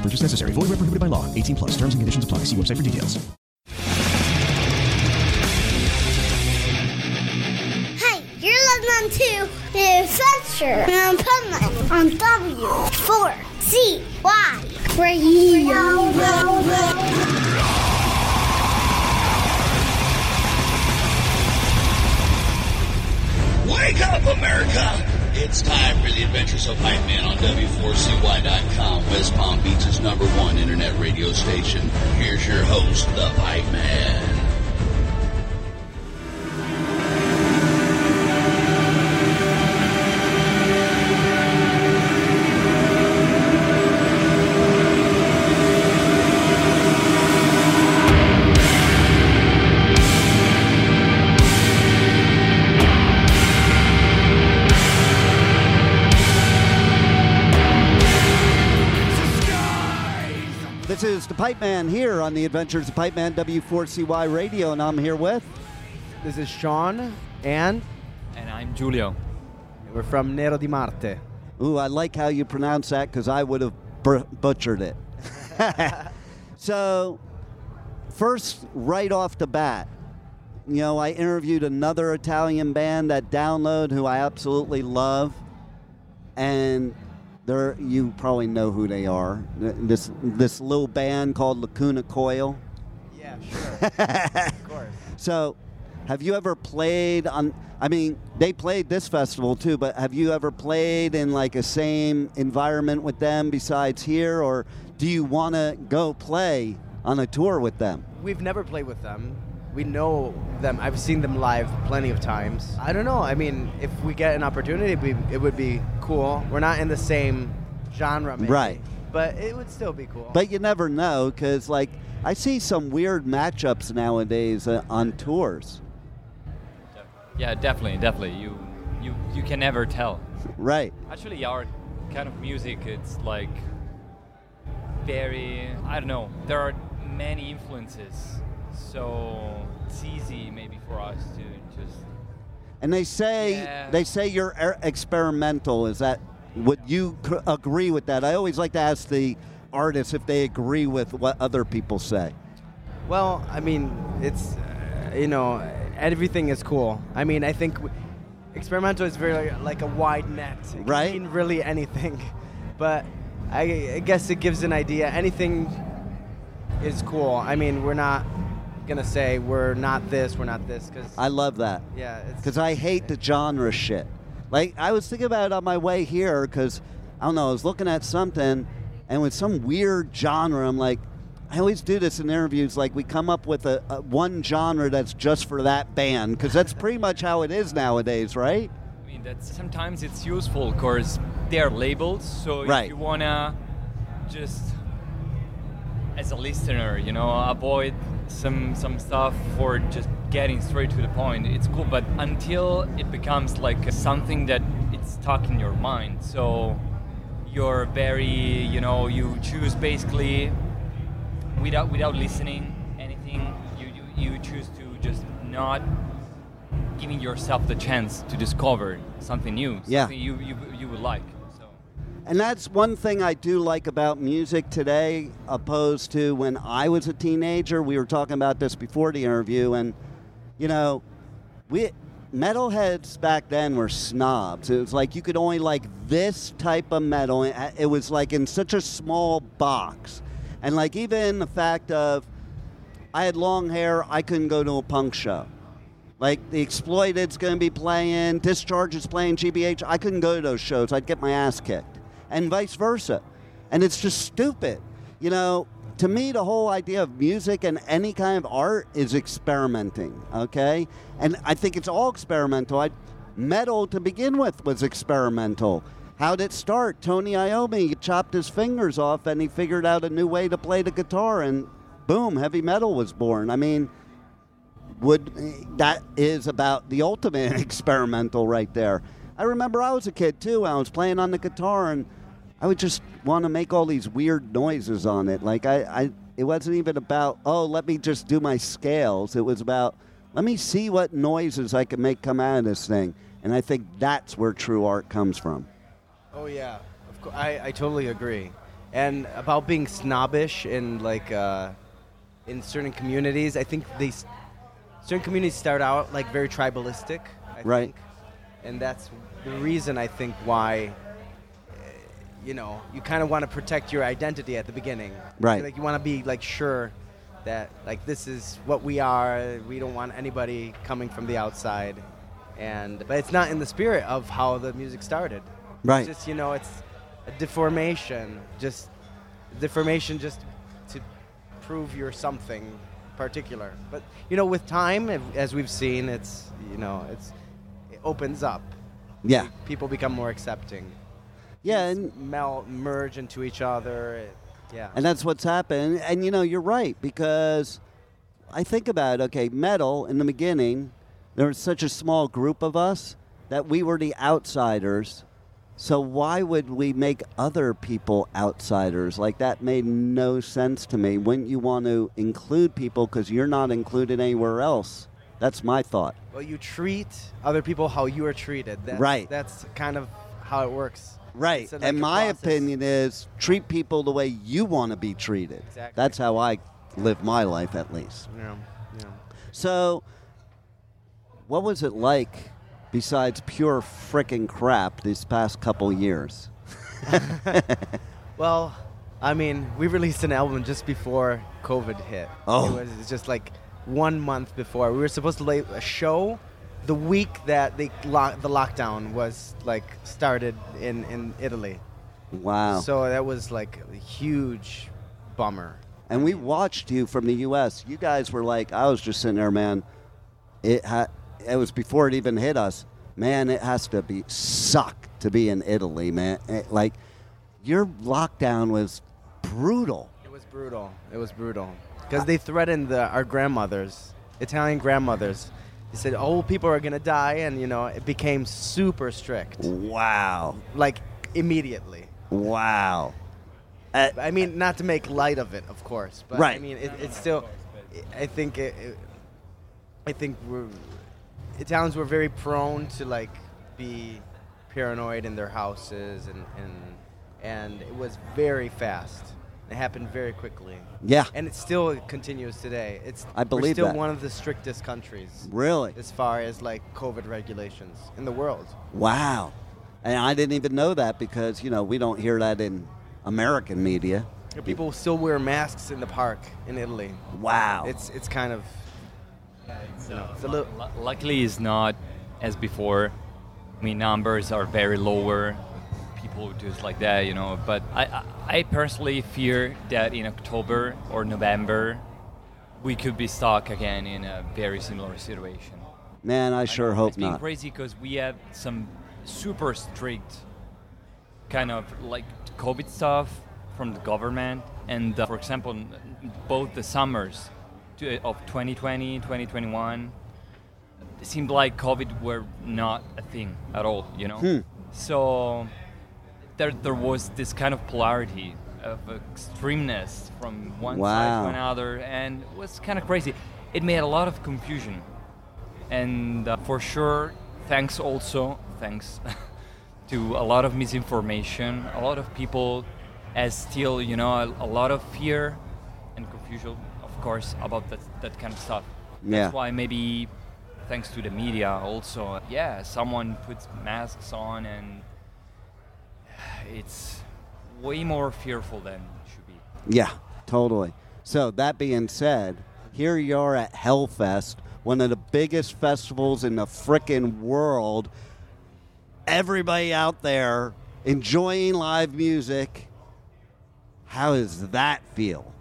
No purchase necessary. Void where prohibited by law. 18 plus. Terms and conditions apply. See website for details. Hey, you're listening to The Adventure in Puntland on W4CY Radio. Wake up, America! It's time for the Adventures of Pipe Man on W4CY.com, West Palm Beach's number one internet radio station. Here's your host, the Pipe Man. Pipe Man here on the Adventures of Pipe Man W4CY Radio, and I'm here with. This is Sean, and And I'm Giulio. we're from Nero di Marte. Ooh, I like how you pronounce that because I would have br- butchered it. so, first, right off the bat, you know, I interviewed another Italian band that Download, who I absolutely love, and they're you probably know who they are. This this little band called Lacuna Coil. Yeah, sure. of course. So, have you ever played on? I mean, they played this festival too, but have you ever played in like a same environment with them besides here, or do you want to go play on a tour with them? We've never played with them. We know them. I've seen them live plenty of times. I don't know. I mean, if we get an opportunity, we, it would be cool. We're not in the same genre, maybe, Right. But it would still be cool. But you never know because, like, I see some weird matchups nowadays uh, on tours. Yeah, definitely, definitely. You, you, you can never tell. Right. Actually, our kind of music, it's like very. I don't know. There are many influences, so it's easy maybe for us to just. And they say Yeah. they say you're er- experimental. Is that would you c- agree with that? I always like to ask the artists if they agree with what other people say. Well, I mean, it's uh, you know, everything is cool. I mean, I think w- experimental is very like a wide net. It can mean really anything, but I, I guess it gives an idea. Anything is cool. I mean, we're not gonna say we're not this, we're not this, because I love that. yeah, because I hate the genre shit. Like I was thinking about it on my way here because I don't know. I was looking at something, and with some weird genre, I'm like, I always do this in interviews. Like we come up with a, a one genre that's just for that band because that's pretty much how it is nowadays, right? I mean, that's sometimes it's useful because they're labels. So Right. if you wanna just, as a listener, you know, avoid some some stuff for just getting straight to the point, it's cool. But until it becomes like something that it's stuck in your mind, so you're very, you know, you choose basically without without listening anything. You you, you choose to just not giving yourself the chance to discover something new, Yeah. something you, you, you would like. And that's one thing I do like about music today, opposed to when I was a teenager. We were talking about this before the interview, and you know, we metalheads back then were snobs. It was like you could only like this type of metal. It it was like in such a small box, and like even the fact of I had long hair, I couldn't go to a punk show. Like the Exploited's going to be playing, Discharge is playing, GBH. I couldn't go to those shows. I'd get my ass kicked, and vice versa. And it's just stupid. You know, to me, the whole idea of music and any kind of art is experimenting. Okay, and I think it's all experimental. I, metal to begin with was experimental. How did it start? Tony Iommi chopped his fingers off, and he figured out a new way to play the guitar, and boom, heavy metal was born. I mean would that is about the ultimate experimental right there. I remember I was a kid too. I was playing on the guitar and I would just want to make all these weird noises on it. Like I, I it wasn't even about oh let me just do my scales. It was about let me see what noises I can make come out of this thing. And I think that's where true art comes from. Oh yeah, of course. I, I totally agree. And about being snobbish in like uh, in certain communities, I think they certain communities start out like very tribalistic. I Right. Think. And that's the reason I think why. You know, you kind of want to protect your identity at the beginning. Right. Like you want to be like sure that like this is what we are. We don't want anybody coming from the outside. And but it's not in the spirit of how the music started. Right. It's just you know, it's a deformation. Just deformation just to prove you're something particular. But you know, with time, as we've seen, it's you know, it's it opens up. Yeah. People become more accepting. Yeah, and melt, merge into each other. It- yeah. And that's what's happened. And you know, you're right because I think about it, okay, metal in the beginning, there was such a small group of us that we were the outsiders. So why would we make other people outsiders? Like that made no sense to me. Wouldn't you want to include people because you're not included anywhere else? That's my thought. well, you treat other people how you are treated. That's, Right. That's kind of how it works. Right. It's and my process. opinion is treat people the way you want to be treated. Exactly. That's how I live my life, at least. Yeah. Yeah. So, what was it like, besides pure frickin' crap, these past couple years? Well, I mean, we released an album just before COVID hit. Oh. It was just like one month before. We were supposed to lay a show the week that the lo- the lockdown was like started in in Italy. Wow. So that was like a huge bummer. and we watched you from the U.S. You guys were like, I was just sitting there, man. It ha- it was before it even hit us. Man, it has to be suck to be in Italy, man. It- like, your lockdown was brutal. It was brutal. It was brutal because they threatened the, our grandmothers, Italian grandmothers. They said, "Oh, people are gonna die," and you know, it became super strict. Wow. Like immediately. Wow. Uh, I mean, not to make light of it, of course, but right. I mean, it, it's still. I think it, it- I think we're Italians were very prone to like be paranoid in their houses, and and and it was very fast. It happened very quickly. Yeah. And it still continues today. It's I believe we're still that. one of the strictest countries. Really? As far as like COVID regulations in the world. Wow. And I didn't even know that because, you know, we don't hear that in American media. People still wear masks in the park in Italy. Wow. It's it's kind of you know, it's a little Lu- Luckily, it's not as before. I mean, numbers are very lower. Just like that, you know. But I, I, I personally fear that in October or November, we could be stuck again in a very similar situation. Man, I sure hope It's not. crazy because we have some super strict kind of like COVID stuff from the government. And uh, for example, both the summers to- of 2020, 2021, it seemed like COVID were not a thing at all, you know? Hmm. So there, there was this kind of polarity of extremeness from one side to another, and it was kind of crazy. It made a lot of confusion and uh, for sure thanks also thanks to a lot of misinformation a lot of people as still you know a, a lot of fear and confusion of course about that, that kind of stuff Yeah. that's why maybe thanks to the media also yeah someone puts masks on and it's way more fearful than it should be Yeah, totally. So, that being said, here you are at Hellfest, one of the biggest festivals in the frickin' world. Everybody out there enjoying live music. How does that feel?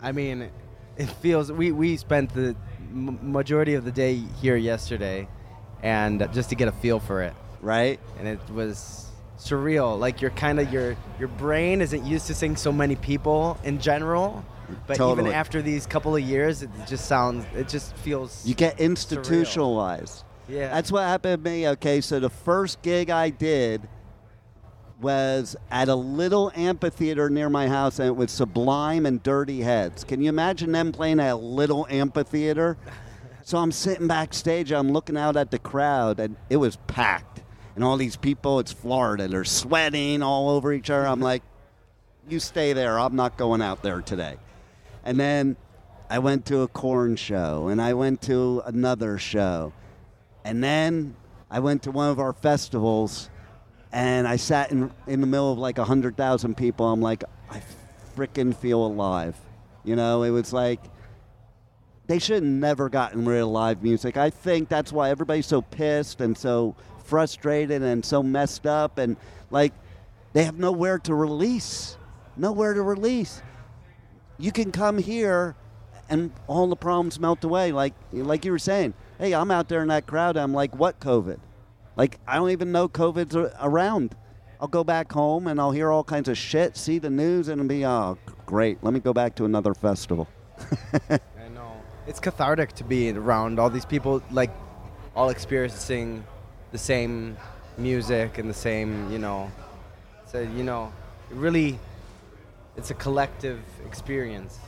I mean, it feels we we spent the m- majority of the day here yesterday, and just to get a feel for it, right? And it was surreal. Like you're kind of your your brain isn't used to seeing so many people in general, but Totally. even after these couple of years, it just sounds it just feels You get surreal. institutionalized. Yeah. That's what happened to me. Okay, so the first gig I did was at a little amphitheater near my house, and it was Sublime and Dirty Heads. Can you imagine them playing at a little amphitheater? so I'm sitting backstage, I'm looking out at the crowd, and it was packed. And all these people, it's Florida, they're sweating all over each other. I'm like, you stay there. I'm not going out there today. And then I went to a Korn show, and I went to another show. And then I went to one of our festivals, and I sat in, in the middle of like 100,000 people. I'm like, I freaking feel alive. You know, it was like, they should have never gotten rid of live music. I think that's why everybody's so pissed and so frustrated and so messed up. And like, they have nowhere to release. Nowhere to release. You can come here and all the problems melt away. Like, like you were saying, hey, I'm out there in that crowd. I'm like, what COVID? Like, I don't even know COVID's around. I'll go back home and I'll hear all kinds of shit, see the news, and be, oh, great. Let me go back to another festival. I know. It's cathartic to be around all these people, like, all experiencing the same music and the same, you know. So, you know, it really, it's a collective experience.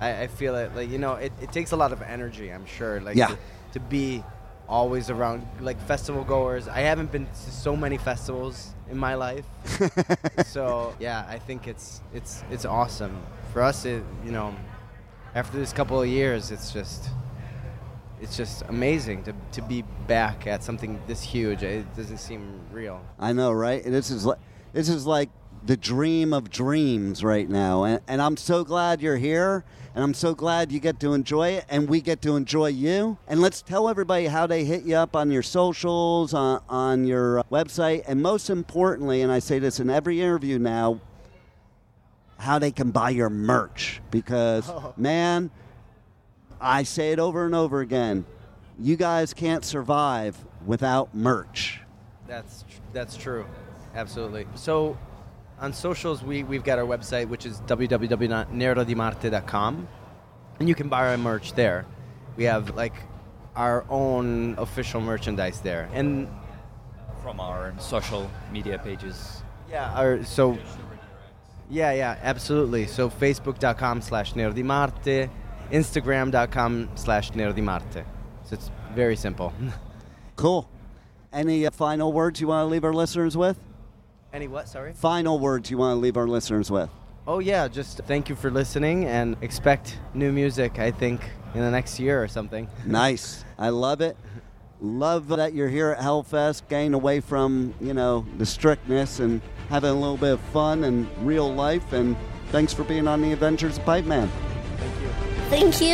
I, I feel it, like, you know, it, it takes a lot of energy, I'm sure. Like, Yeah. to, to be always around, like, festival goers. I haven't been to so many festivals in my life. so, yeah, I think it's, it's, it's awesome. For us, it, you know, after this couple of years, it's just it's just amazing to, to be back at something this huge. It doesn't seem real. I know, right? This is like this is like the dream of dreams right now, and, and I'm so glad you're here, and I'm so glad you get to enjoy it, and we get to enjoy you. And let's tell everybody how they hit you up on your socials, on, on your website, and most importantly, and I say this in every interview now, how they can buy your merch because man, I say it over and over again, you guys can't survive without merch. That's tr- that's true, absolutely. So, on socials, we we've got our website, which is www.nerodimarte.com, and you can buy our merch there. We have like our own official merchandise there, and From our social media pages. Yeah, our, so yeah, yeah, absolutely. So facebook.com slash nerodimarte, instagram.com slash nerodimarte. So it's very simple. Cool. Any uh, final words you want to leave our listeners with? Any what, sorry? Final words you want to leave our listeners with? Oh yeah, just thank you for listening and expect new music, I think, in the next year or something. Nice. I love it. Love that you're here at Hellfest, getting away from, you know, the strictness and having a little bit of fun and real life. And thanks for being on the Adventures of Pipe Man. Thank you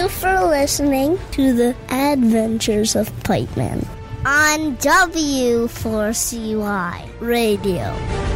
for listening to the Adventures of Pipe Man on W4CY Radio.